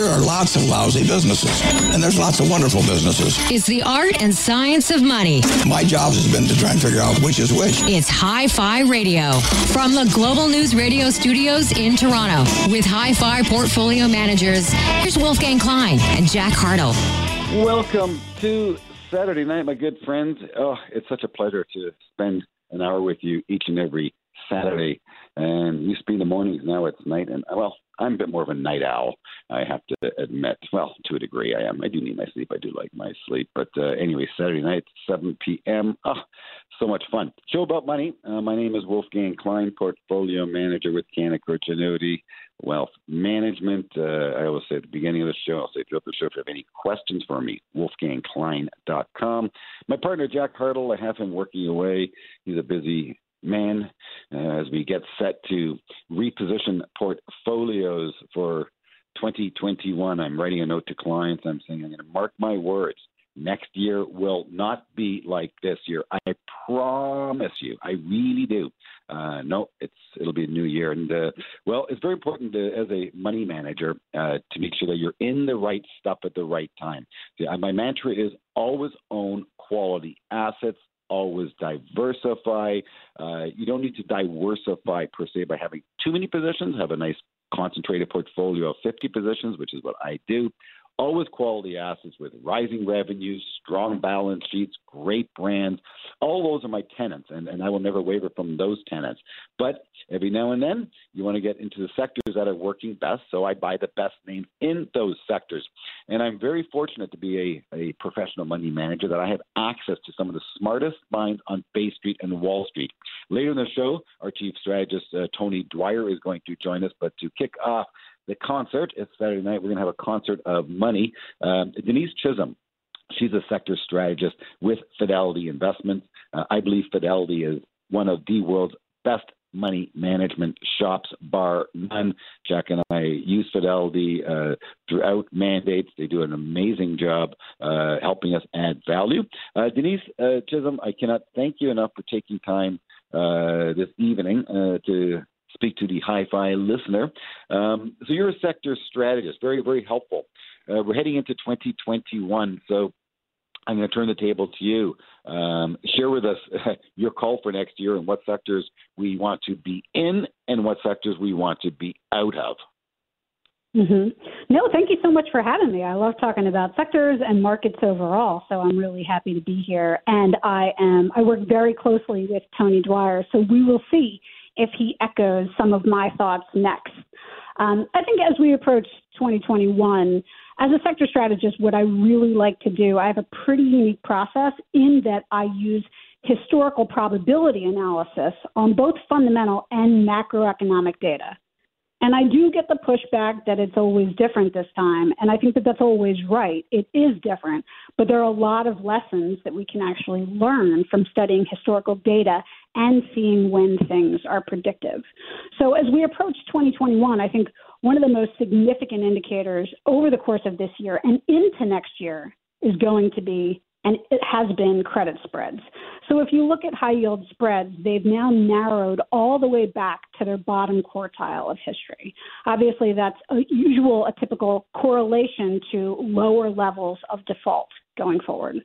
There are lots of lousy businesses, and there's lots of wonderful businesses. It's the art and science of money. My job has been to try and figure out which is which. It's Hi Fi Radio from the Global News Radio studios in Toronto with Hi Fi portfolio managers. Here's Wolfgang Klein and Jack Hartle. Welcome to Saturday night, my good friends. Oh, it's such a pleasure to spend an hour with you each and every Saturday. And used to be in the mornings, now it's night. And well, I'm a bit more of a night owl, I have to admit. Well, to a degree, I am. I do need my sleep. I do like my sleep. But uh, anyway, Saturday night, 7 p.m. Oh, so much fun. Show about money. Uh, my name is Wolfgang Klein, portfolio manager with Canaccord Genuity Wealth Management. Uh, I always say at the beginning of the show, I'll say throughout the show, if you have any questions for me, wolfgangklein.com. My partner, Jack Hartle, I have him working away. He's a busy man uh, as we get set to reposition portfolios for 2021. I'm writing a note to clients. I'm saying I'm going to mark my words. Next year will not be like this year. I promise you. I really do. Uh, no, it's it'll be a new year, and uh, well, it's very important to, as a money manager uh, to make sure that you're in the right stuff at the right time. See, my mantra is always own quality assets always diversify. Uh, you don't need to diversify per se by having too many positions. Have a nice concentrated portfolio of 50 positions, which is what I do always quality assets with rising revenues, strong balance sheets, great brands. All those are my tenants, and, and I will never waver from those tenants. But every now and then, you want to get into the sectors that are working best, so I buy the best names in those sectors. And I'm very fortunate to be a, a professional money manager that I have access to some of the smartest minds on Bay Street and Wall Street. Later in the show, our chief strategist, uh, Tony Dwyer, is going to join us. But to kick off the concert. It's Saturday night. We're going to have a concert of money. Um, Denise Chisholm. She's a sector strategist with Fidelity Investments. Uh, I believe Fidelity is one of the world's best money management shops, bar none. Jack and I use Fidelity uh, throughout mandates. They do an amazing job uh, helping us add value. Uh, Denise uh, Chisholm, I cannot thank you enough for taking time uh, this evening uh, to speak to the hi fi listener. Um, so you're a sector strategist, very, very helpful. Uh, we're heading into 2021. So I'm going to turn the table to you. Um, share with us your call for next year and what sectors we want to be in and what sectors we want to be out of. Mm-hmm. No, thank you so much for having me. I love talking about sectors and markets overall, so I'm really happy to be here. And I am I work very closely with Tony Dwyer, so we will see if he echoes some of my thoughts next. Um, I think as we approach 2021, as a sector strategist, what I really like to do, I have a pretty unique process in that I use historical probability analysis on both fundamental and macroeconomic data. And I do get the pushback that it's always different this time. And I think that that's always right. It is different. But there are a lot of lessons that we can actually learn from studying historical data and seeing when things are predictive. So as we approach 2021, I think one of the most significant indicators over the course of this year and into next year is going to be and it has been credit spreads. So if you look at high yield spreads, they've now narrowed all the way back to their bottom quartile of history. Obviously, that's a usual, a typical correlation to lower levels of default going forward.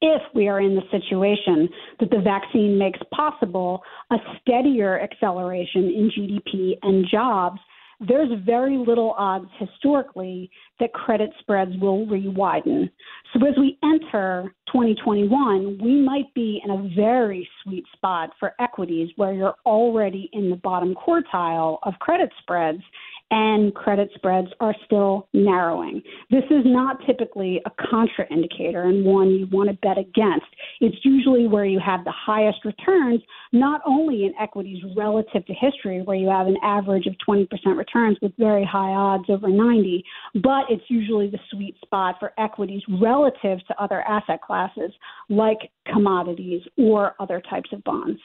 If we are in the situation that the vaccine makes possible a steadier acceleration in GDP and jobs, there's very little odds historically that credit spreads will re-widen. So as we enter 2021, we might be in a very sweet spot for equities where you're already in the bottom quartile of credit spreads and credit spreads are still narrowing. This is not typically a contraindicator and one you want to bet against. It's usually where you have the highest returns, not only in equities relative to history, where you have an average of 20% returns with very high odds over 90, but it's usually the sweet spot for equities relative to other asset classes like commodities or other types of bonds.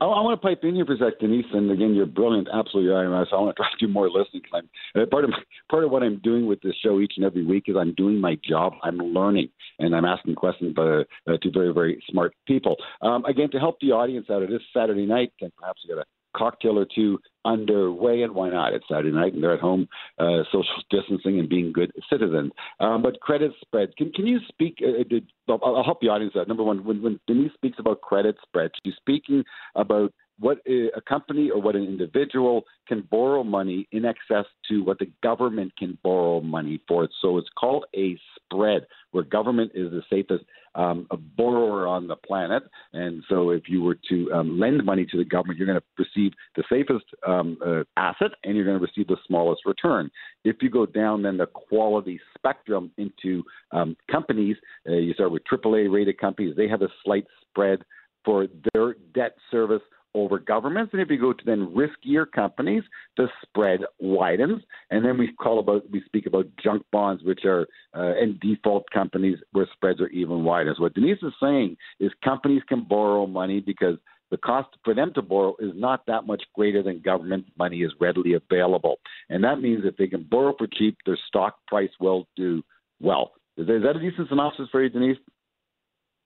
I, I want to pipe in here for a Denise. And again, you're brilliant, absolutely I want to try to do more listening. Cause I'm, uh, part of part of what I'm doing with this show each and every week is I'm doing my job. I'm learning and I'm asking questions by, uh, to very very smart people. Um, again, to help the audience out, it is Saturday night, and perhaps you got a cocktail or two underway, and why not? It's Saturday night, and they're at home, uh, social distancing and being good citizens. Um, but credit spread, can can you speak? Uh, I'll help the audience out. Number one, when, when Denise speaks about credit spread, she's speaking about what a company or what an individual can borrow money in excess to what the government can borrow money for. So it's called a spread, where government is the safest um, borrower on the planet. And so if you were to um, lend money to the government, you're going to receive the safest um, uh, asset and you're going to receive the smallest return. If you go down then the quality spectrum into um, companies, uh, you start with AAA rated companies, they have a slight spread for their debt service over governments. And if you go to then riskier companies, the spread widens. And then we call about we speak about junk bonds, which are uh, and default companies where spreads are even wider. So what Denise is saying is companies can borrow money because the cost for them to borrow is not that much greater than government money is readily available. And that means if they can borrow for cheap, their stock price will do well. Is that a decent synopsis for you, Denise?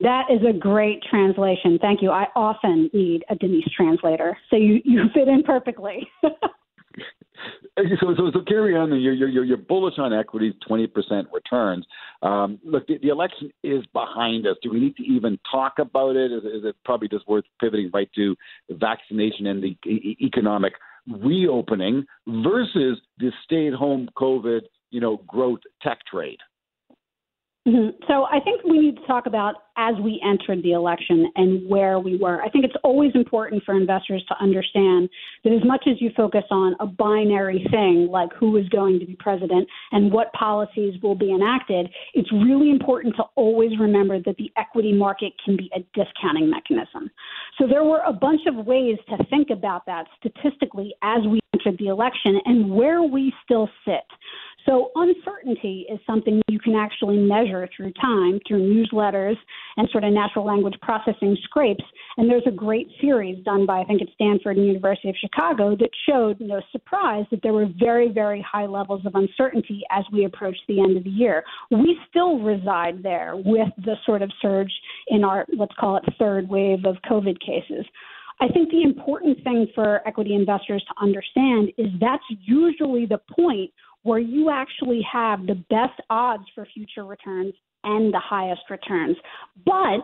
That is a great translation. Thank you. I often need a Denise translator, so you, you fit in perfectly. so, so, so carry on. You're, you're, you're bullish on equities, 20% returns. Um, look, the, the, election is behind us. Do we need to even talk about it? Is, is it probably just worth pivoting right to vaccination and the e- economic reopening versus the stay-at-home COVID, you know, growth tech trade? Mm-hmm. So I think we need to talk about as we entered the election and where we were. I think it's always important for investors to understand that as much as you focus on a binary thing like who is going to be president and what policies will be enacted, it's really important to always remember that the equity market can be a discounting mechanism. So there were a bunch of ways to think about that statistically as we entered the election and where we still sit. So uncertainty is something you can actually measure through time, through newsletters and sort of natural language processing scrapes. And there's a great series done by, I think, at Stanford and University of Chicago that showed, no surprise, that there were very, very high levels of uncertainty as we approached the end of the year. We still reside there with the sort of surge in our, let's call it, third wave of COVID cases. I think the important thing for equity investors to understand is that's usually the point where you actually have the best odds for future returns and the highest returns. But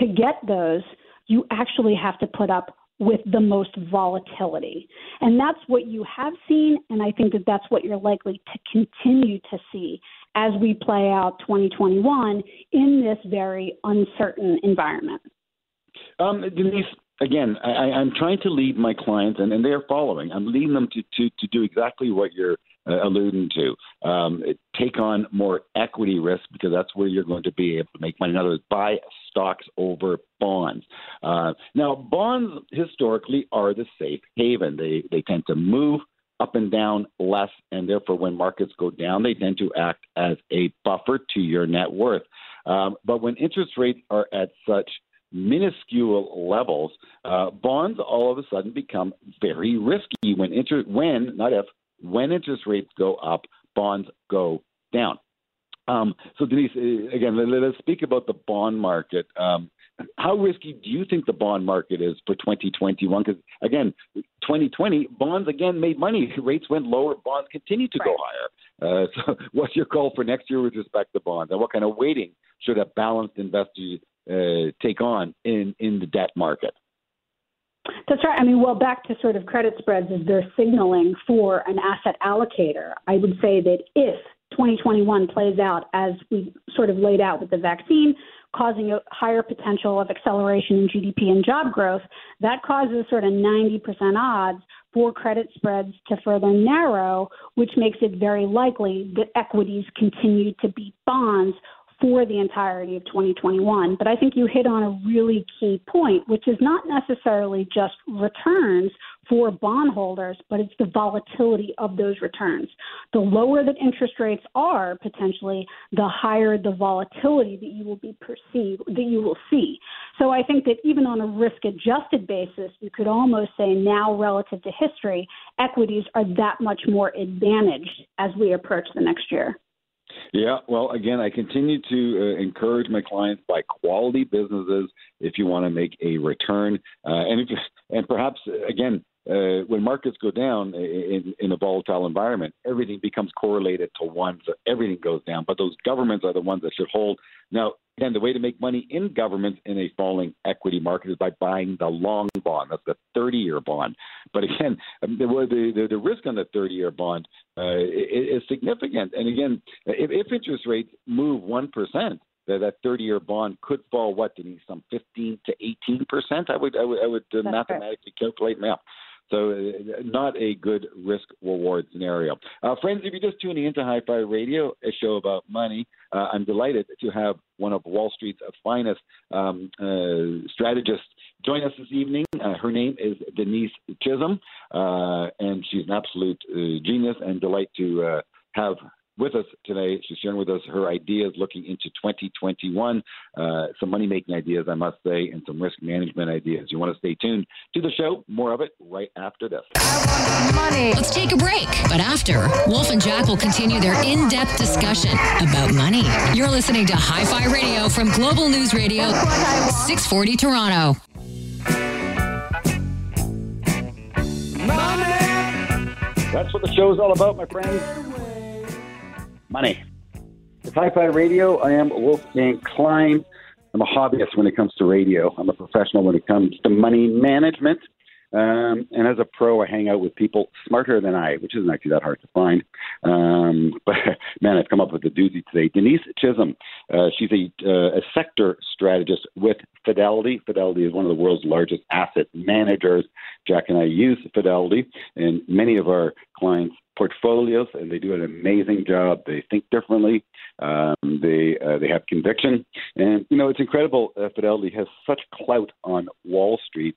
to get those, you actually have to put up with the most volatility. And that's what you have seen, and I think that that's what you're likely to continue to see as we play out 2021 in this very uncertain environment. Um, Denise, again, I, am trying to lead my clients, and, and they're following. I'm leading them to, to, to do exactly what you're uh, alluding to. Um, take on more equity risk because that's where you're going to be able to make money. In other words, buy stocks over bonds. Uh, now, bonds historically are the safe haven. They they tend to move up and down less, and therefore, when markets go down, they tend to act as a buffer to your net worth. Um, but when interest rates are at such minuscule levels, uh, bonds all of a sudden become very risky when interest when not if when interest rates go up, bonds go down. Um, so, Denise, uh, again, let, us speak about the bond market. Um, how risky do you think the bond market is for 2021? Because, again, 2020, bonds again made money. Rates went lower, bonds continue to right. go higher. Uh, so, what's your call for next year with respect to bonds? And what kind of weighting should a balanced investor uh, take on in, in the debt market? That's right. I mean, well, back to sort of credit spreads as they're signaling for an asset allocator. I would say that if 2021 plays out as we sort of laid out with the vaccine, causing a higher potential of acceleration in GDP and job growth, that causes sort of 90% odds for credit spreads to further narrow, which makes it very likely that equities continue to beat bonds for the entirety of 2021. But I think you hit on a really key point, which is not necessarily just returns for bondholders, but it's the volatility of those returns. The lower that interest rates are, potentially, the higher the volatility that you will be perceived that you will see. So I think that even on a risk adjusted basis, you could almost say now relative to history, equities are that much more advantaged as we approach the next year. Yeah, well, again, I continue to uh, encourage my clients buy quality businesses if you want to make a return, uh, and if, and perhaps again uh, when markets go down in, in a volatile environment, everything becomes correlated to one, so everything goes down. But those governments are the ones that should hold. Now, again, the way to make money in governments in a falling equity market is by buying the long bond. That's the 30-year bond. But again, um, the the, the risk on the 30-year bond uh, is significant. And again, if, if interest rates move one percent, that that 30 year bond could fall what Denise some 15 to 18 percent I would I would I would uh, mathematically calculate now so uh, not a good risk reward scenario. Uh, friends, if you're just tuning into Hi Fi Radio, a show about money, uh, I'm delighted to have one of Wall Street's finest um, uh, strategists join us this evening. Uh, her name is Denise Chisholm, uh, and she's an absolute genius and delight to have with us today. She's sharing with us her ideas looking into 2021, uh, some money making ideas, I must say, and some risk management ideas. You want to stay tuned to the show. More of it right after this. Money. Let's take a break. But after, Wolf and Jack will continue their in depth discussion about money. You're listening to Hi Fi Radio from Global News Radio, 640 Toronto. Money. That's what the show's all about, my friends money. It's Hi Fi Radio. I am Wolfgang Klein. I'm a hobbyist when it comes to radio. I'm a professional when it comes to money management. Um, and as a pro, I hang out with people smarter than I, which isn't actually that hard to find. Um, but man, I've come up with a doozy today. Denise Chisholm, uh, she's a, uh, a sector strategist with Fidelity. Fidelity is one of the world's largest asset managers. Jack and I use Fidelity, and many of our clients portfolios, and they do an amazing job. They think differently. Um, they uh, they have conviction, and you know it's incredible. Uh, Fidelity has such clout on Wall Street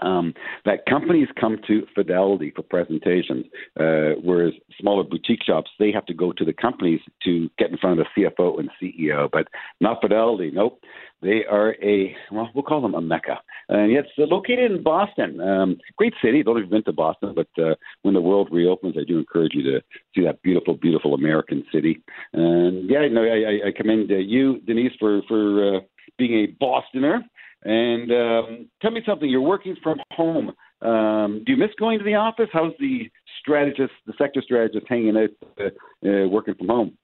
um, that companies come to Fidelity for presentations, uh, whereas smaller boutique shops they have to go to the companies to get in front of the CFO and CEO, but not Fidelity. Nope, they are a well, we'll call them a mecca, and it's located in Boston. Um, great city. Don't have been to Boston, but uh, when the world reopens, I do encourage you to see that beautiful, beautiful American city. And yeah, no, I, I commend uh, you, Denise, for for uh, being a Bostoner. And um, tell me something. You're working from home. Um, do you miss going to the office? How's the strategist, the sector strategist, hanging out, uh, uh, working from home?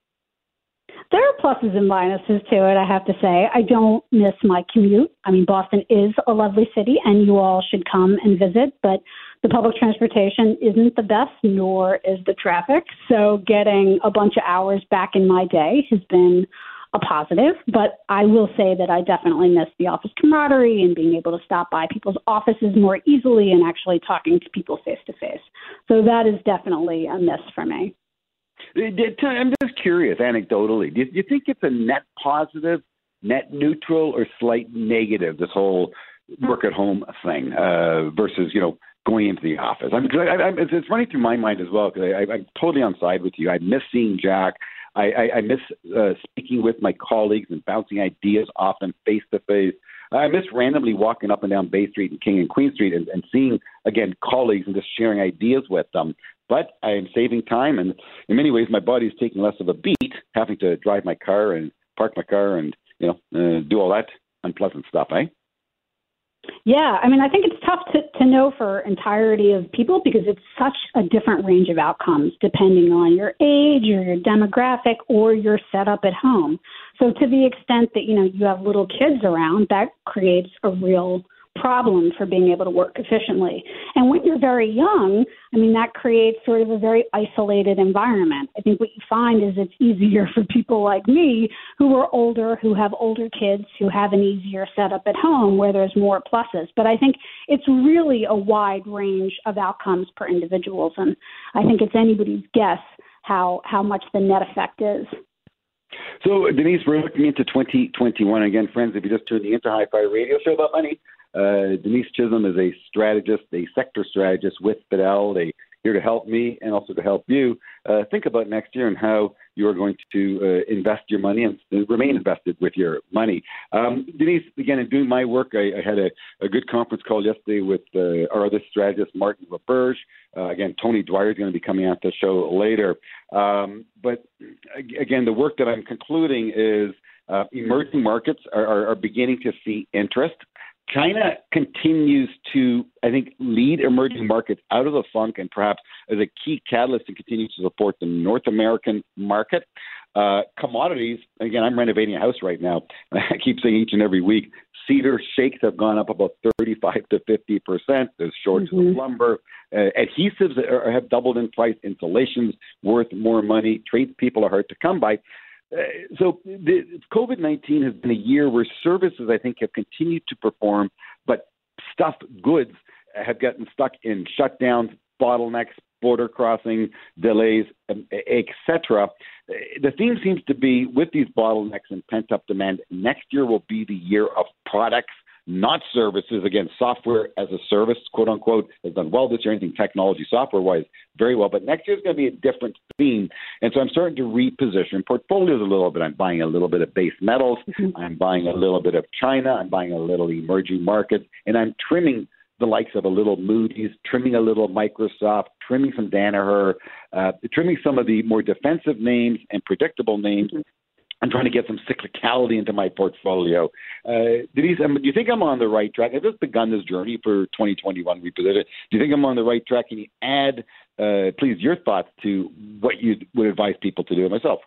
There are pluses and minuses to it, I have to say. I don't miss my commute. I mean, Boston is a lovely city, and you all should come and visit, but the public transportation isn't the best, nor is the traffic. So, getting a bunch of hours back in my day has been a positive, but I will say that I definitely miss the office camaraderie and being able to stop by people's offices more easily and actually talking to people face to face. So that is definitely a miss for me. I'm just curious, anecdotally, do you think it's a net positive, net neutral, or slight negative? This whole work at home thing uh, versus you know going into the office. I'm, I, I, it's running through my mind as well because I'm totally on side with you. I miss seeing Jack. I, I, I miss uh, speaking with my colleagues and bouncing ideas off them face to face. I miss randomly walking up and down Bay Street and King and Queen Street and, and seeing again colleagues and just sharing ideas with them. But I am saving time, and in many ways, my body is taking less of a beat, having to drive my car and park my car and you know uh, do all that unpleasant stuff, eh? Yeah, I mean, I think it's tough to, to know for entirety of people because it's such a different range of outcomes depending on your age or your demographic or your setup at home. So to the extent that, you know, you have little kids around, that creates a real problem for being able to work efficiently. And when you're very young, I mean, that creates sort of a very isolated environment. I think what you find is it's easier for people like me who are older, who have older kids, who have an easier setup at home where there's more pluses. But I think it's really a wide range of outcomes per individuals. And I think it's anybody's guess how, how much the net effect is. So, Denise, we're looking into 2021 again, friends. If you just tuned the Inter Hi Fi Radio Show about money, uh, Denise Chisholm is a strategist, a sector strategist with Fidelity, here to help me and also to help you uh, think about next year and how you are going to uh, invest your money and remain invested with your money. Um, Denise, again, in doing my work, I, I had a, a, good conference call yesterday with uh, our other strategist, Martin Roberge. Uh, again, Tony Dwyer is going to be coming on the show later. Um, but again, the work that I'm concluding is uh, emerging markets are, are, are, beginning to see interest China continues to, I think, lead emerging markets out of the funk and perhaps as a key catalyst and continues to support the North American market. Uh, commodities, again, I'm renovating a house right now. I keep saying each and every week, cedar shakes have gone up about 35 to 50 percent. There's shortage mm-hmm. of lumber. Uh, adhesives are, have doubled in price. Insulation's worth more money. Tradespeople are hard to come by. Uh, so the, COVID 19 has been a year where services, I think, have continued to perform, but stuff, goods have gotten stuck in shutdowns, bottlenecks, border crossing delays, um, etc. The theme seems to be with these bottlenecks and pent up demand, next year will be the year of products not services. Again, software as a service, quote unquote, has done well this year. Anything technology software wise, very well. But next year is going to be a different theme. And so I'm starting to reposition portfolios a little bit. I'm buying a little bit of base metals. Mm-hmm. I'm buying a little bit of China. I'm buying a little emerging markets. And I'm trimming the likes of a little Moody's, trimming a little Microsoft, trimming some Danaher, uh, trimming some of the more defensive names and predictable names, mm-hmm. I'm trying to get some cyclicality into my portfolio. Uh, Denise, do you think I'm on the right track? I've just begun this journey for 2021 reposition. Do you think I'm on the right track? Can you add, uh, please, your thoughts to what you would advise people to do myself?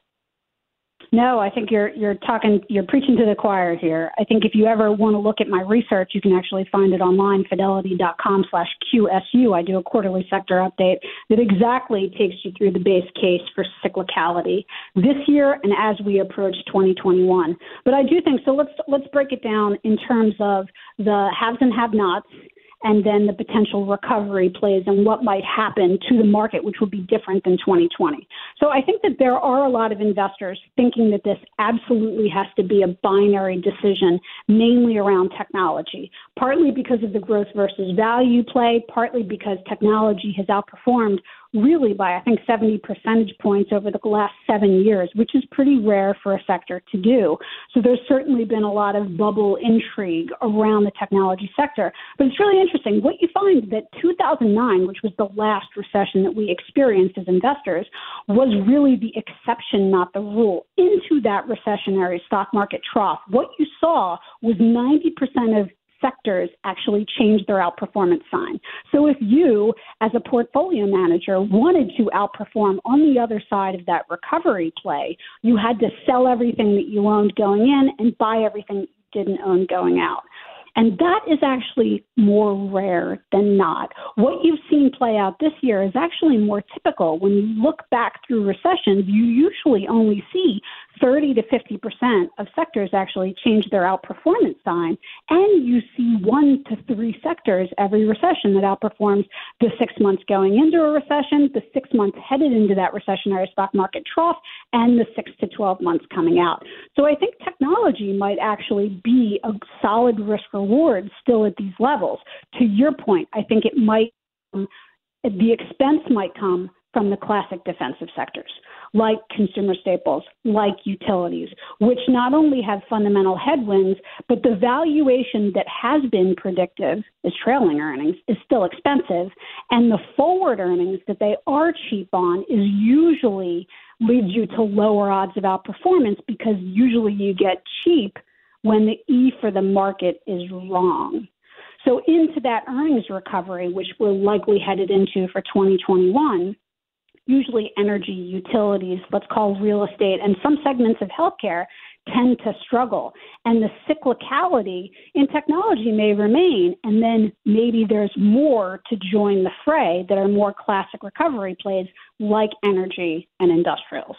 No, I think you're you're talking you're preaching to the choir here. I think if you ever want to look at my research, you can actually find it online, fidelity.com/qsu. I do a quarterly sector update that exactly takes you through the base case for cyclicality this year and as we approach 2021. But I do think so. Let's let's break it down in terms of the haves and have-nots and then the potential recovery plays and what might happen to the market, which would be different than 2020. So I think that there are a lot of investors thinking that this absolutely has to be a binary decision, mainly around technology, partly because of the growth versus value play, partly because technology has outperformed really by, I think, 70 percentage points over the last seven years, which is pretty rare for a sector to do. So there's certainly been a lot of bubble intrigue around the technology sector. But it's really interesting. What you find that 2009, which was the last recession that we experienced as investors, was really the exception, not the rule. Into that recessionary stock market trough, what you saw was 90% of sectors actually change their outperformance sign. So if you, as a portfolio manager, wanted to outperform on the other side of that recovery play, you had to sell everything that you owned going in and buy everything that you didn't own going out. And that is actually more rare than not. What you've seen play out this year is actually more typical. When you look back through recessions, you usually only see 30 to 50 percent of sectors actually change their outperformance sign, and you see one to three sectors every recession that outperforms the six months going into a recession, the six months headed into that recessionary stock market trough, and the six to 12 months coming out. So I think technology might actually be a solid risk reward still at these levels. To your point, I think it might. Um, the expense might come from the classic defensive sectors like consumer staples, like utilities, which not only have fundamental headwinds, but the valuation that has been predictive is trailing earnings is still expensive. And the forward earnings that they are cheap on is usually leads you to lower odds of outperformance because usually you get cheap when the E for the market is wrong. So, into that earnings recovery, which we're likely headed into for 2021, usually energy, utilities, let's call real estate, and some segments of healthcare tend to struggle. And the cyclicality in technology may remain, and then maybe there's more to join the fray that are more classic recovery plays like energy and industrials.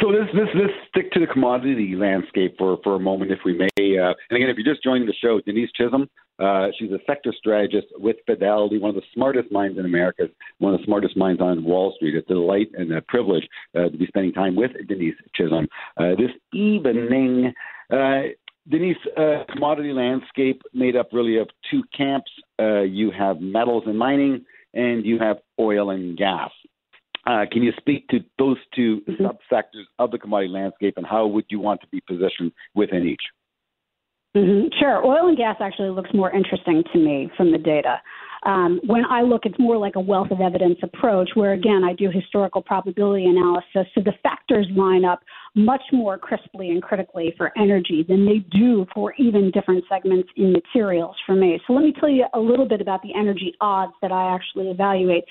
So let's, let's, let's stick to the commodity landscape for, for a moment, if we may. Uh, and again, if you're just joining the show, Denise Chisholm, uh, she's a sector strategist with Fidelity, one of the smartest minds in America, one of the smartest minds on Wall Street. It's a delight and a privilege uh, to be spending time with Denise Chisholm uh, this evening. Uh, Denise, uh, commodity landscape made up really of two camps. you have metals and mining, and you have oil and gas. Uh, can you speak to those 2 mm-hmm. subsectors of the commodity landscape and how would you want to be positioned within each? Mm-hmm. Sure. Oil and gas actually looks more interesting to me from the data. Um, when I look, it's more like a wealth of evidence approach, where again, I do historical probability analysis. So the factors line up much more crisply and critically for energy than they do for even different segments in materials for me. So let me tell you a little bit about the energy odds that I actually evaluate.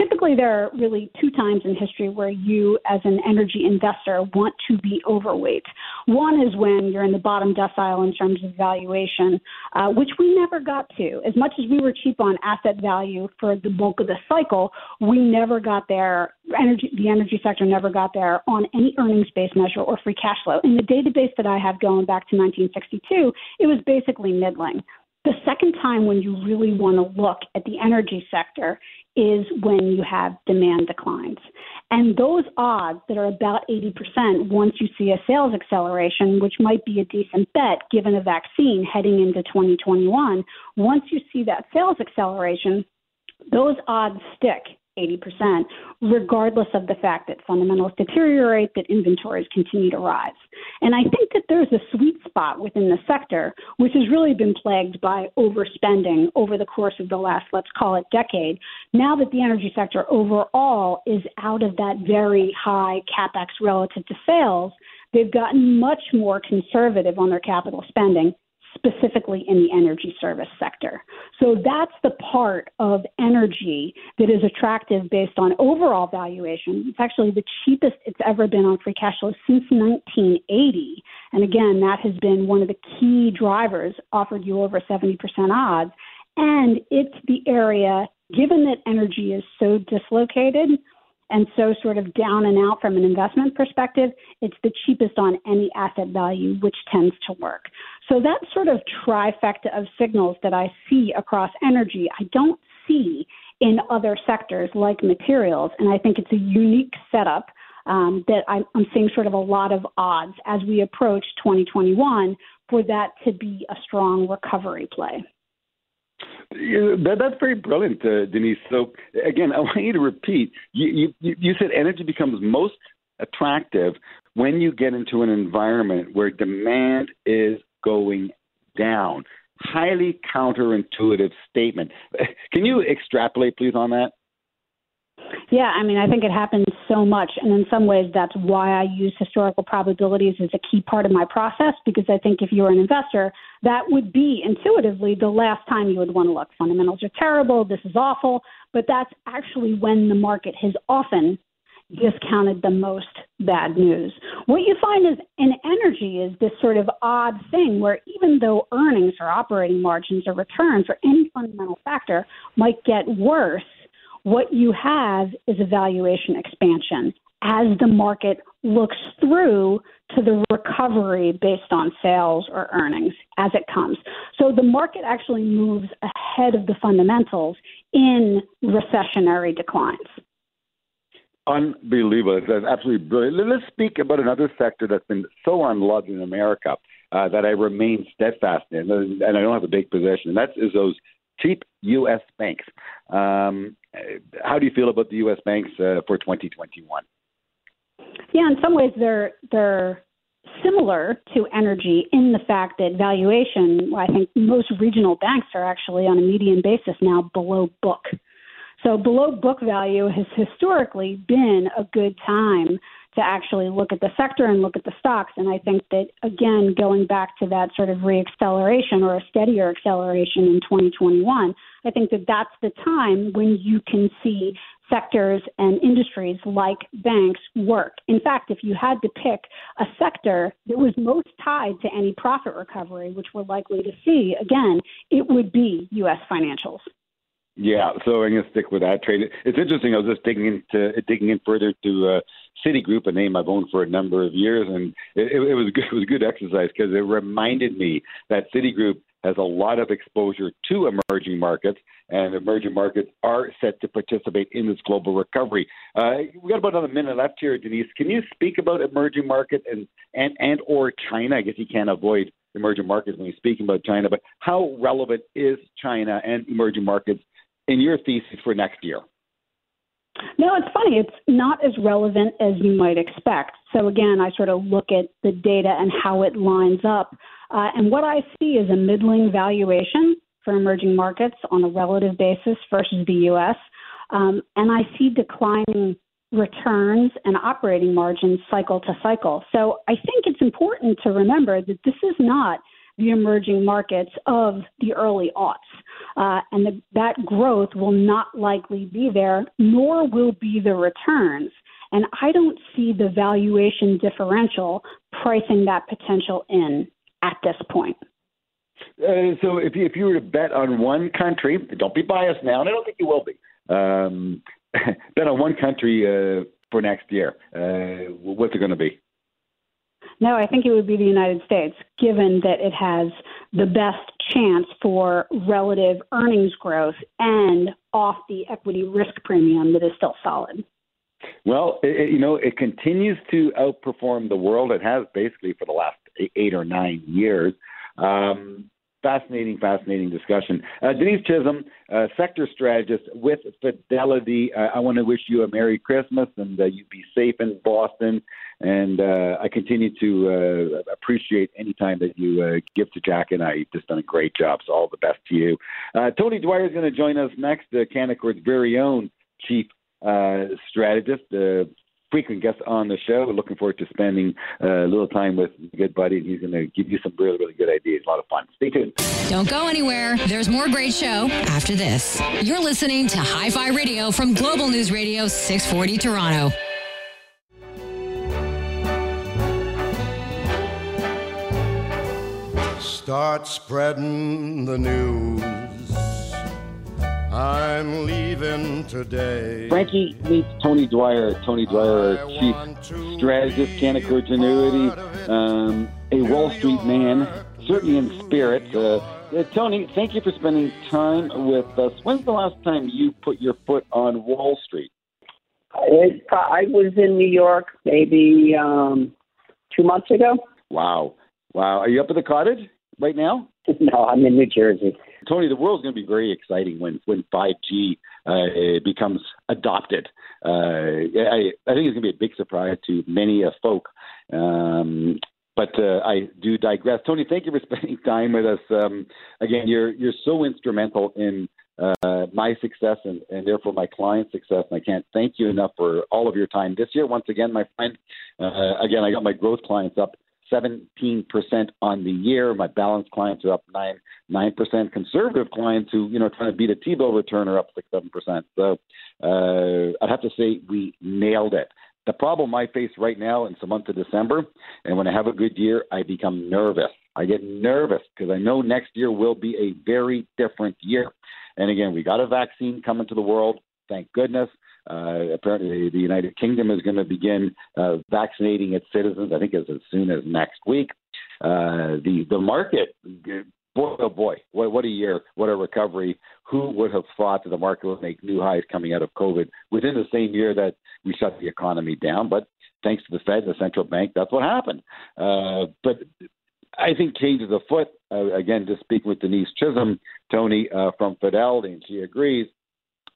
Typically, there are really two times in history where you, as an energy investor, want to be overweight. One is when you're in the bottom decile in terms of valuation, uh, which we never got to. As much as we were cheap on asset value for the bulk of the cycle, we never got there. Energy, the energy sector never got there on any earnings-based measure or free cash flow. In the database that I have going back to 1962, it was basically middling. The second time when you really want to look at the energy sector is when you have demand declines. And those odds that are about 80% once you see a sales acceleration, which might be a decent bet given a vaccine heading into 2021, once you see that sales acceleration, those odds stick 80%, regardless of the fact that fundamentals deteriorate, that inventories continue to rise. And I think that there's a sweet spot within the sector, which has really been plagued by overspending over the course of the last, let's call it, decade. Now that the energy sector overall is out of that very high capex relative to sales, they've gotten much more conservative on their capital spending specifically in the energy service sector. So that's the part of energy that is attractive based on overall valuation. It's actually the cheapest it's ever been on free cash flow since 1980. And again, that has been one of the key drivers, offered you over 70% odds. And it's the area, given that energy is so dislocated, and so sort of down and out from an investment perspective, it's the cheapest on any asset value, which tends to work. So that sort of trifecta of signals that I see across energy, I don't see in other sectors like materials. And I think it's a unique setup um, that I'm, I'm seeing sort of a lot of odds as we approach 2021 for that to be a strong recovery play. That, that's very brilliant, uh, Denise. So again, I want you to repeat. You, you, you said energy becomes most attractive when you get into an environment where demand is going down. Highly counterintuitive statement. Can you extrapolate, please, on that? Yeah, I mean, I think it happens so much. And in some ways, that's why I use historical probabilities as a key part of my process, because I think if you're an investor, that would be intuitively the last time you would want to look. Fundamentals are terrible. This is awful. But that's actually when the market has often discounted the most bad news. What you find is in energy is this sort of odd thing where even though earnings or operating margins or returns or any fundamental factor might get worse, what you have is a valuation expansion as the market looks through to the recovery based on sales or earnings as it comes. So the market actually moves ahead of the fundamentals in recessionary declines. Unbelievable. That's absolutely brilliant. Let's speak about another sector that's been so unloved in America uh, that I remain steadfast in, and I don't have a big position, and that is those cheap U.S. banks. Um, how do you feel about the U.S. banks uh, for 2021? Yeah, in some ways they're they're similar to energy in the fact that valuation. I think most regional banks are actually on a median basis now below book. So below book value has historically been a good time to actually look at the sector and look at the stocks. And I think that, again, going back to that sort of reacceleration or a steadier acceleration in 2021, I think that that's the time when you can see sectors and industries like banks work. In fact, if you had to pick a sector that was most tied to any profit recovery, which we're likely to see, again, it would be U.S. financials. Yeah, so I'm going to stick with that trade. It's interesting. I was just digging into digging in further to uh, Citigroup, a name I've owned for a number of years, and it, it was good, it was a good exercise because it reminded me that Citigroup has a lot of exposure to emerging markets, and emerging markets are set to participate in this global recovery. Uh, we got about another minute left here, Denise. Can you speak about emerging markets and and and or China? I guess you can't avoid emerging markets when you're speaking about China, but how relevant is China and emerging markets in your thesis for next year? No, it's funny. It's not as relevant as you might expect. So, again, I sort of look at the data and how it lines up. Uh, and what I see is a middling valuation for emerging markets on a relative basis versus the U.S. Um, and I see declining returns and operating margins cycle to cycle. So I think it's important to remember that this is not the emerging markets of the early aughts. Uh, and the, that growth will not likely be there, nor will be the returns. And I don't see the valuation differential pricing that potential in at this point. Uh, so if you, if you were to bet on one country, don't be biased now, and I don't think you will be. Um, bet on one country uh, for next year. Uh, what's it going to be? No, I think it would be the United States, given that it has the best chance for relative earnings growth and off the equity risk premium that is still solid. Well, it, you know, it continues to outperform the world. It has basically for the last eight or nine years. Um, fascinating, fascinating discussion. Uh, Denise Chisholm, uh, sector strategist with Fidelity. Uh, I want to wish you a Merry Christmas and uh, you be safe in Boston. And uh, I continue to uh, appreciate any time that you give to Jack and I. You've just done a great job. So all the best to you. Tony Dwyer is going to join us next, the Canaccord's very own chief strategist the frequent guest on the show. We're looking forward to spending uh, a little time with a good buddy. He's going to give you some really, really good ideas. A lot of fun. Stay tuned. Don't go anywhere. There's more great show after this. You're listening to Hi Fi Radio from Global News Radio 640 Toronto. Start spreading the news I'm leaving today. Frankie meets Tony Dwyer. Tony Dwyer, chief strategist, Canaccord Genuity, um, a Wall Street man, certainly in spirit. Uh, uh, Tony, thank you for spending time with us. When's the last time you put your foot on Wall Street? It, I was in New York maybe um, two months ago. Wow. Wow. Are you up at the cottage right now? no, I'm in New Jersey. Tony, the world's going to be very exciting when when 5G uh, becomes adopted. Uh, I, I think it's going to be a big surprise to many uh, folk. Um, but uh, I do digress. Tony, thank you for spending time with us. Um, again, you're you're so instrumental in uh, my success and, and therefore my client's success. And I can't thank you enough for all of your time this year. Once again, my friend, uh, again, I got my growth clients up 17% on the year. My balanced clients are up 9 9%. Conservative clients who, you know, trying to beat a T-bill return are up 6 7%. So uh, I'd have to say we nailed it. The problem I face right now in the month of December, and when I have a good year, I become nervous. I get nervous because I know next year will be a very different year. And again, we got a vaccine coming to the world. Thank goodness. Uh, apparently, the United Kingdom is going to begin uh, vaccinating its citizens. I think as, as soon as next week. Uh, the the market, boy oh boy, what, what a year, what a recovery. Who would have thought that the market would make new highs coming out of COVID within the same year that we shut the economy down? But thanks to the Fed, the central bank, that's what happened. Uh, but I think change is afoot. Uh, again, just speaking with Denise Chisholm, Tony uh, from Fidelity, and she agrees.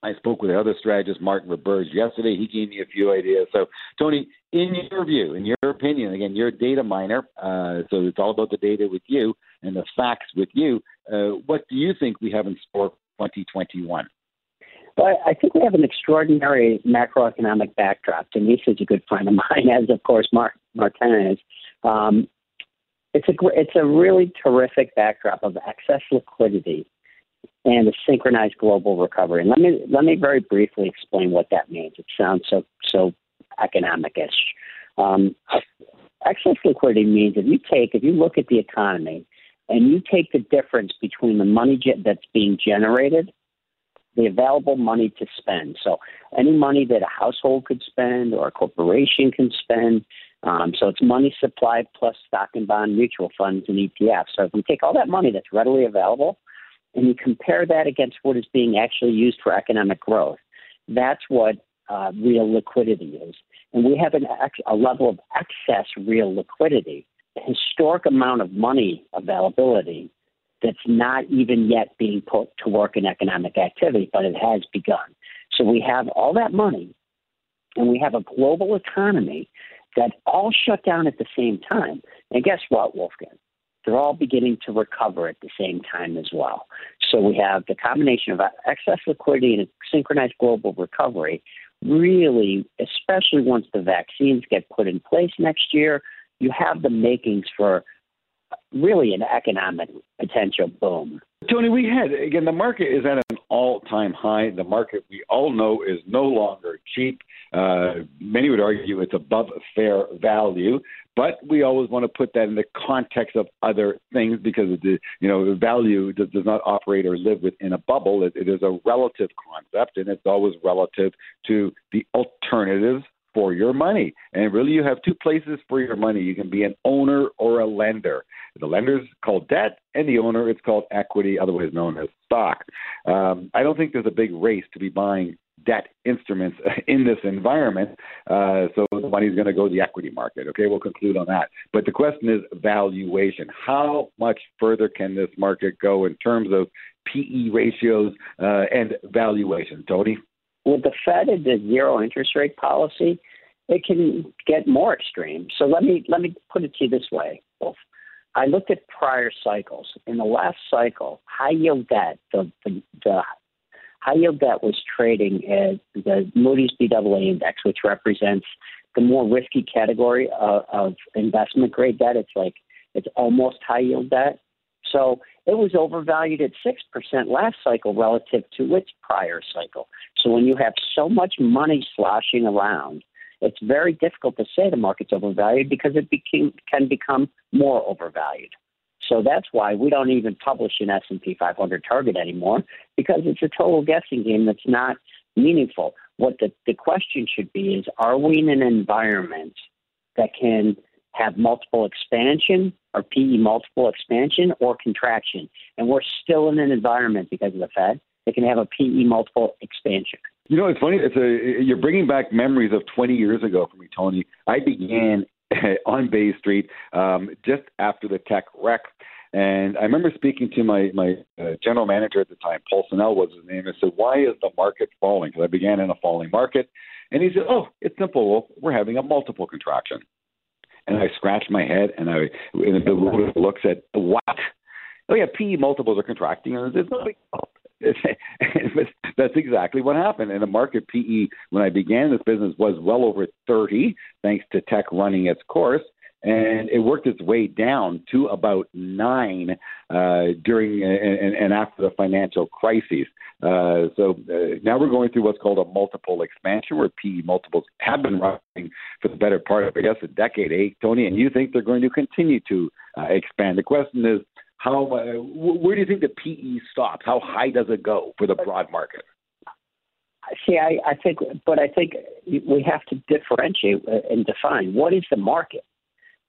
I spoke with the other strategist, Martin Roberge, yesterday. He gave me a few ideas. So, Tony, in your view, in your opinion, again, you're a data miner, uh, so it's all about the data with you and the facts with you. Uh, what do you think we have in store for 2021? Well, I think we have an extraordinary macroeconomic backdrop. Denise is a good friend of mine, as of course Mark Martin is. Um, it's a it's a really terrific backdrop of excess liquidity and a synchronized global recovery. And let me let me very briefly explain what that means. It sounds so so economic-ish. Um, excess liquidity means if you take if you look at the economy and you take the difference between the money that's being generated, the available money to spend. So any money that a household could spend or a corporation can spend. Um, so it's money supply plus stock and bond mutual funds and ETFs. So if we take all that money that's readily available and you compare that against what is being actually used for economic growth, that's what uh, real liquidity is. And we have an, a level of excess real liquidity, a historic amount of money availability that's not even yet being put to work in economic activity, but it has begun. So we have all that money, and we have a global economy that all shut down at the same time. And guess what, Wolfgang? They're all beginning to recover at the same time as well. So we have the combination of excess liquidity and a synchronized global recovery. Really, especially once the vaccines get put in place next year, you have the makings for really an economic potential boom. Tony, we had again the market is at an all-time high. The market we all know is no longer cheap. Uh, many would argue it's above fair value, but we always want to put that in the context of other things because the you know value does, does not operate or live within a bubble. It, it is a relative concept, and it's always relative to the alternatives for your money. And really, you have two places for your money. You can be an owner or a lender. The lender is called debt, and the owner it's called equity, otherwise known as stock. Um, I don't think there's a big race to be buying debt instruments in this environment. Uh, so the money's going to go to the equity market. Okay, we'll conclude on that. But the question is valuation. How much further can this market go in terms of PE ratios uh, and valuation? Tony? With the Fed and the zero interest rate policy, it can get more extreme. So let me let me put it to you this way. I looked at prior cycles. In the last cycle, high yield debt, the, the, the high yield debt was trading at the Moody's Baa index, which represents the more risky category of, of investment grade debt. It's like it's almost high yield debt. So it was overvalued at 6% last cycle relative to its prior cycle. So when you have so much money sloshing around, it's very difficult to say the market's overvalued because it became, can become more overvalued. So that's why we don't even publish an S&P 500 target anymore because it's a total guessing game that's not meaningful. What the, the question should be is are we in an environment that can have multiple expansion or PE multiple expansion or contraction. And we're still in an environment because of the Fed that can have a PE multiple expansion. You know, it's funny. It's a you're bringing back memories of 20 years ago for me, Tony. I began on Bay Street um, just after the tech wreck. And I remember speaking to my my uh, general manager at the time, Paul Snell was his name. I said, "Why is the market falling?" Because I began in a falling market, and he said, "Oh, it's simple. We're having a multiple contraction." And I scratched my head, and I and the looks at what? Oh yeah, PE multiples are contracting, and it's no big. deal." that's exactly what happened. And the market PE, when I began this business, was well over 30, thanks to tech running its course and it worked its way down to about nine uh, during and, and, after the financial crisis. Uh, so uh, now we're going through what's called a multiple expansion, where PE multiples have been running for the better part of, I guess, a decade, eh, Tony? And you think they're going to continue to uh, expand? The question is, how? Uh, where do you think the PE stops? How high does it go for the broad market? See, I, I think, but I think we have to differentiate and define what is the market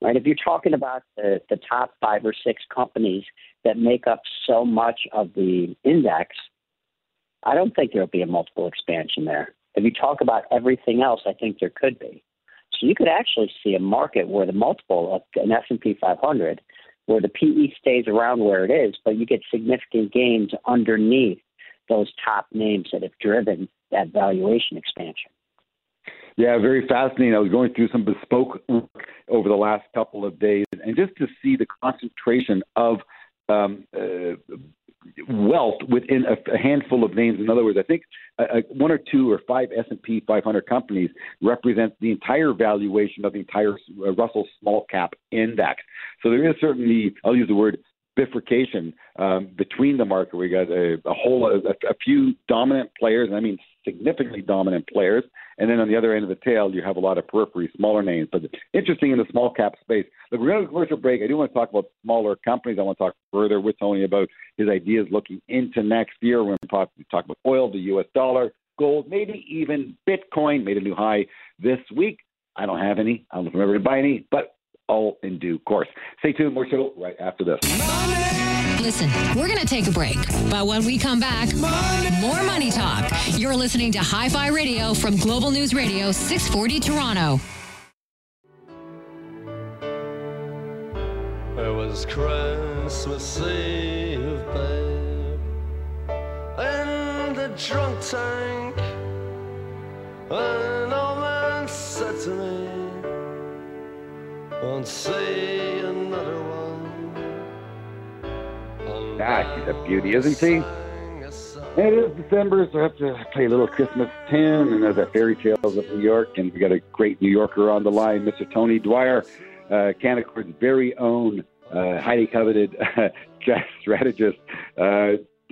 right? If you're talking about the, the top five or six companies that make up so much of the index, I don't think there'll be a multiple expansion there. If you talk about everything else, I think there could be. So you could actually see a market where the multiple of an S&P 500, where the PE stays around where it is, but you get significant gains underneath those top names that have driven that valuation expansion. Yeah, very fascinating. I was going through some bespoke work over the last couple of days, and just to see the concentration of um, uh, wealth within a, handful of names. In other words, I think uh, one or two or five S and P 500 companies represent the entire valuation of the entire uh, Russell Small Cap Index. So there is certainly, I'll use the word bifurcation um, between the market. We got a, a whole a, a few dominant players, and I mean significantly dominant players, and then on the other end of the tail, you have a lot of periphery, smaller names. But interesting in the small cap space. Look, we're going to commercial break. I do want to talk about smaller companies. I want to talk further with Tony about his ideas looking into next year. We're going to talk, talk about oil, the U.S. dollar, gold, maybe even Bitcoin made a new high this week. I don't have any. I don't remember to buy any, but all in due course. Stay tuned. More show right after this. Listen, we're going to take a break. But when we come back, money. more money talk. You're listening to Hi Fi Radio from Global News Radio 640 Toronto. It was Christmas Eve, babe, in the drunk tank. An old man said to me, Won't see Ah, she's a beauty, isn't she? It is December, so I have to play a little Christmas tune, and there's a fairy tales of New York, and we got a great New Yorker on the line, Mr. Tony Dwyer, uh, Canaccord's very own, uh, highly coveted strategist. Uh,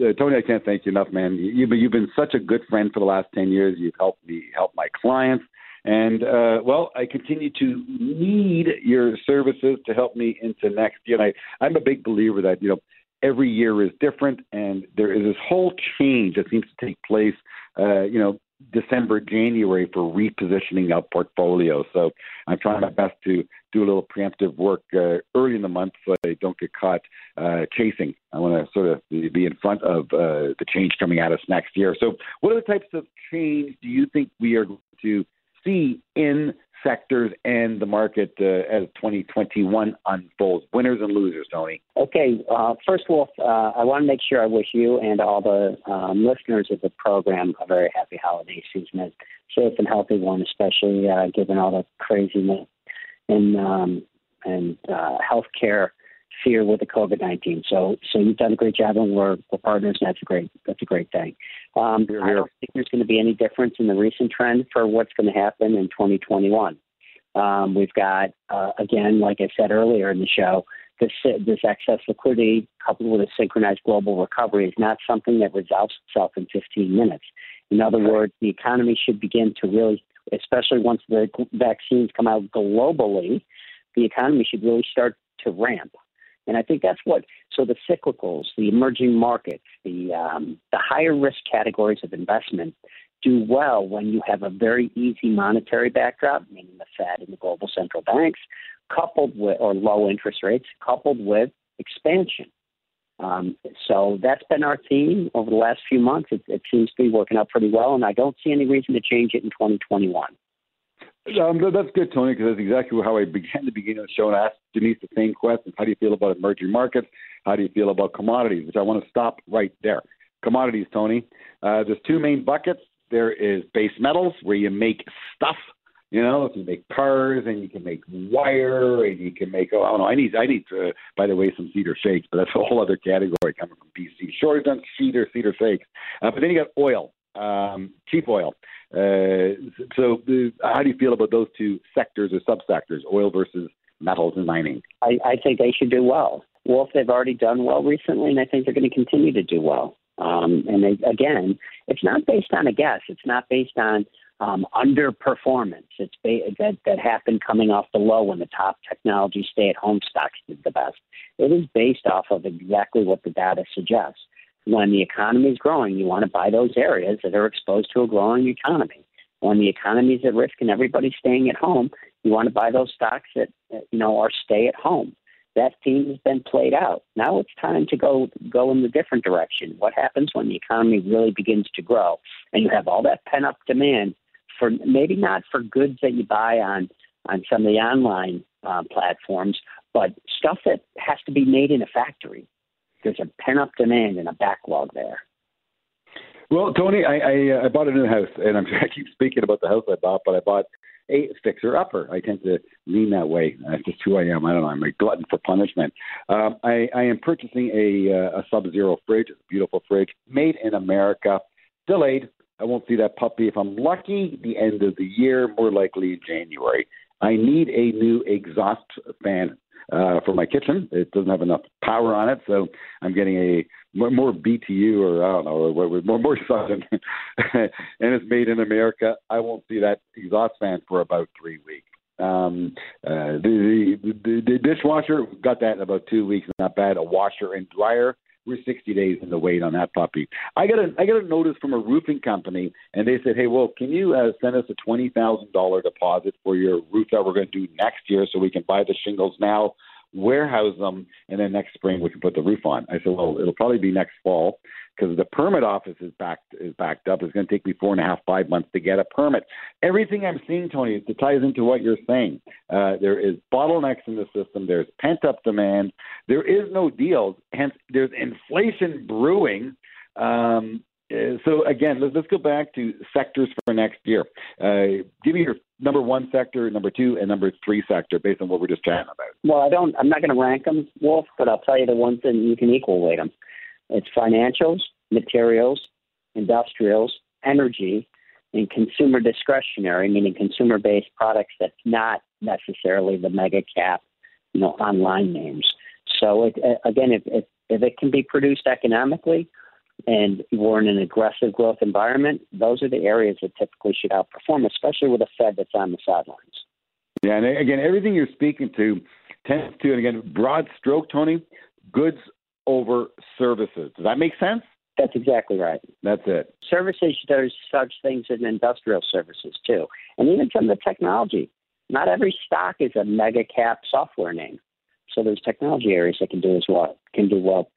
uh, Tony, I can't thank you enough, man. You, you've been such a good friend for the last ten years. You've helped me help my clients, and uh, well, I continue to need your services to help me into next year. And I, I'm a big believer that you know every year is different, and there is this whole change that seems to take place. Uh, you know, December, January for repositioning our portfolio. So I'm trying my best to do a little preemptive work uh, early in the month so I don't get caught uh, chasing. I want to sort of be in front of uh, the change coming at us next year. So, what are the types of change do you think we are going to see in sectors and the market uh, as 2021 unfolds? Winners and losers, Tony. Okay, uh, first of all, uh, I want to make sure I wish you and all the um, listeners of the program a very happy holiday season, a safe and healthy one, especially uh, given all the craziness and um, and uh, healthcare fear with the COVID nineteen. So so you've done a great job, and we're, we're partners. And that's a great that's a great thing. Um, I don't think there's going to be any difference in the recent trend for what's going to happen in 2021. Um, we've got uh, again, like I said earlier in the show, this this excess liquidity coupled with a synchronized global recovery is not something that resolves itself in 15 minutes. In other words, the economy should begin to really, especially once the vaccines come out globally, the economy should really start to ramp. And I think that's what. So the cyclicals, the emerging markets, the um, the higher risk categories of investment do well when you have a very easy monetary backdrop, meaning the Fed and the global central banks, coupled with or low interest rates, coupled with expansion. Um, so that's been our theme over the last few months. It, it seems to be working out pretty well, and I don't see any reason to change it in 2021. Um, that's good, Tony, because that's exactly how I began the beginning of the show and asked Denise the same questions. How do you feel about emerging markets? How do you feel about commodities? Which I want to stop right there. Commodities, Tony. Uh, there's two main buckets. There is base metals, where you make stuff. You know, if you make cars and you can make wire and you can make oh I don't know I need I need to, by the way some cedar shakes but that's a whole other category coming from BC. Sure done cedar cedar shakes, uh, but then you got oil, um, cheap oil. Uh, so, the, how do you feel about those two sectors or subsectors, oil versus metals and mining? I, I think they should do well. Wolf, they've already done well recently, and I think they're going to continue to do well. Um, and they, again, it's not based on a guess. It's not based on um, underperformance. It's ba- that that happened coming off the low when the top technology stay-at-home stocks did the best. It is based off of exactly what the data suggests when the economy is growing, you want to buy those areas that are exposed to a growing economy. When the economy is at risk and everybody's staying at home, you want to buy those stocks that you know are stay at home. That theme has been played out. Now it's time to go go in the different direction. What happens when the economy really begins to grow and you have all that pent up demand for maybe not for goods that you buy on on some of the online uh, platforms, but stuff that has to be made in a factory there's a pent up demand and a backlog there. Well, Tony, I, I, uh, I bought a new house, and I'm, I keep speaking about the house I bought, but I bought a fixer upper. I tend to lean that way. That's just who I am. I don't know. I'm a glutton for punishment. Um, I, I am purchasing a, uh, a Sub Zero fridge, a beautiful fridge, made in America, delayed. I won't see that puppy if I'm lucky the end of the year, more likely January. I need a new exhaust fan uh, for my kitchen. It doesn't have enough power on it, so I'm getting a more, BTU or I don't know, or more more sun, and it's made in America. I won't see that exhaust fan for about three weeks. Um, uh, the, the the dishwasher got that in about two weeks. Not bad. A washer and dryer we're 60 days in the wait on that puppy. I got a I got a notice from a roofing company, and they said, "Hey, well, can you uh, send us a twenty thousand dollar deposit for your roof that we're going to do next year, so we can buy the shingles now, warehouse them, and then next spring we can put the roof on?" I said, "Well, it'll probably be next fall." because the permit office is backed is backed up. It's going to take me four and a half, five months to get a permit. Everything I'm seeing, Tony, it ties into what you're saying. Uh, there is bottlenecks in the system. There's pent up demand. There is no deals. Hence, there's inflation brewing. Um, so again, let's, let's go back to sectors for next year. Uh, give me your number one sector, number two, and number three sector based on what we're just chatting about. Well, I don't. I'm not going to rank them, Wolf, but I'll tell you the ones that you can equal weight them. It's financials, materials, industrials, energy, and consumer discretionary, meaning consumer based products that's not necessarily the mega cap, you know, online names. So it, again, if, if, if it can be produced economically and we're in an aggressive growth environment, those are the areas that typically should outperform, especially with a Fed that's on the sidelines. Yeah, and again, everything you're speaking to tends to, and again, broad stroke, Tony, goods over services. Does that make sense? That's exactly right. That's it. Services, there's such things in industrial services too. And even some of the technology. Not every stock is a mega cap software name. So there's technology areas that can do as well, can do well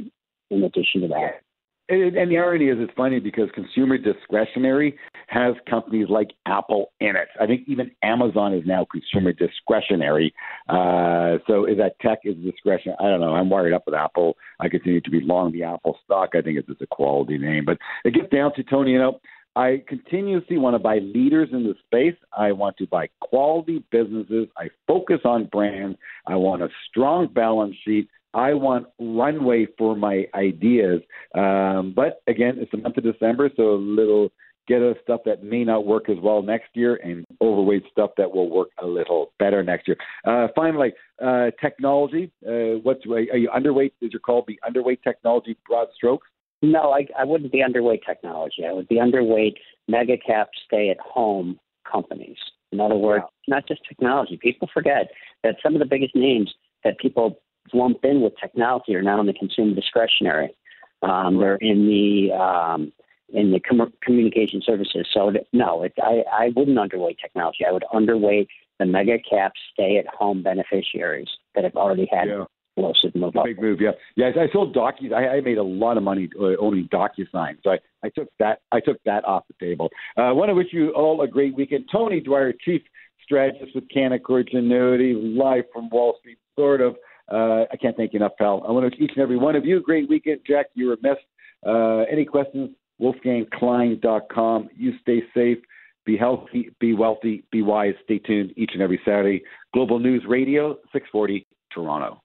in addition to that. And, and the irony is, it's funny because consumer discretionary has companies like Apple in it. I think even Amazon is now consumer discretionary. Uh, so is that tech is discretion? I don't know. I'm wired up with Apple. I continue to be long the Apple stock. I think it's just a quality name. But it gets down to Tony. You know, I continuously want to buy leaders in the space. I want to buy quality businesses. I focus on brand. I want a strong balance sheet. I want runway for my ideas. Um, but again, it's the month of December, so a little get us stuff that may not work as well next year and overweight stuff that will work a little better next year. Uh, finally, uh, technology. Uh, what's are you underweight? Is your call be underweight technology? Broad strokes. No, I, I wouldn't be underweight technology. I would be underweight mega cap stay at home companies. In other words, wow. not just technology. People forget that some of the biggest names that people lump in with technology are now in the consumer discretionary. Um, they're in the um, in the com- communication services. So no, it, I I wouldn't underweight technology. I would underweight the mega cap stay at home beneficiaries that have already had yeah. explosive move up. Big move, yeah. Yeah, I sold Docu. I, I made a lot of money uh, owning DocuSign, so I, I took that I took that off the table. Uh, I want to wish you all a great weekend. Tony Dwyer, Chief Strategist with Canaccord Genuity, live from Wall Street, sort of. Uh, I can't thank you enough, pal. I want to wish each and every one of you a great weekend. Jack, you were missed. Uh, any questions? WolfgangKlein.com. You stay safe, be healthy, be wealthy, be wise. Stay tuned each and every Saturday. Global News Radio, 640, Toronto.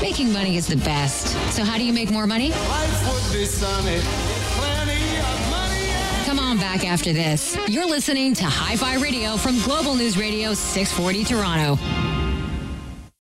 Making money is the best. So, how do you make more money? Come on back after this. You're listening to Hi Fi Radio from Global News Radio 640 Toronto.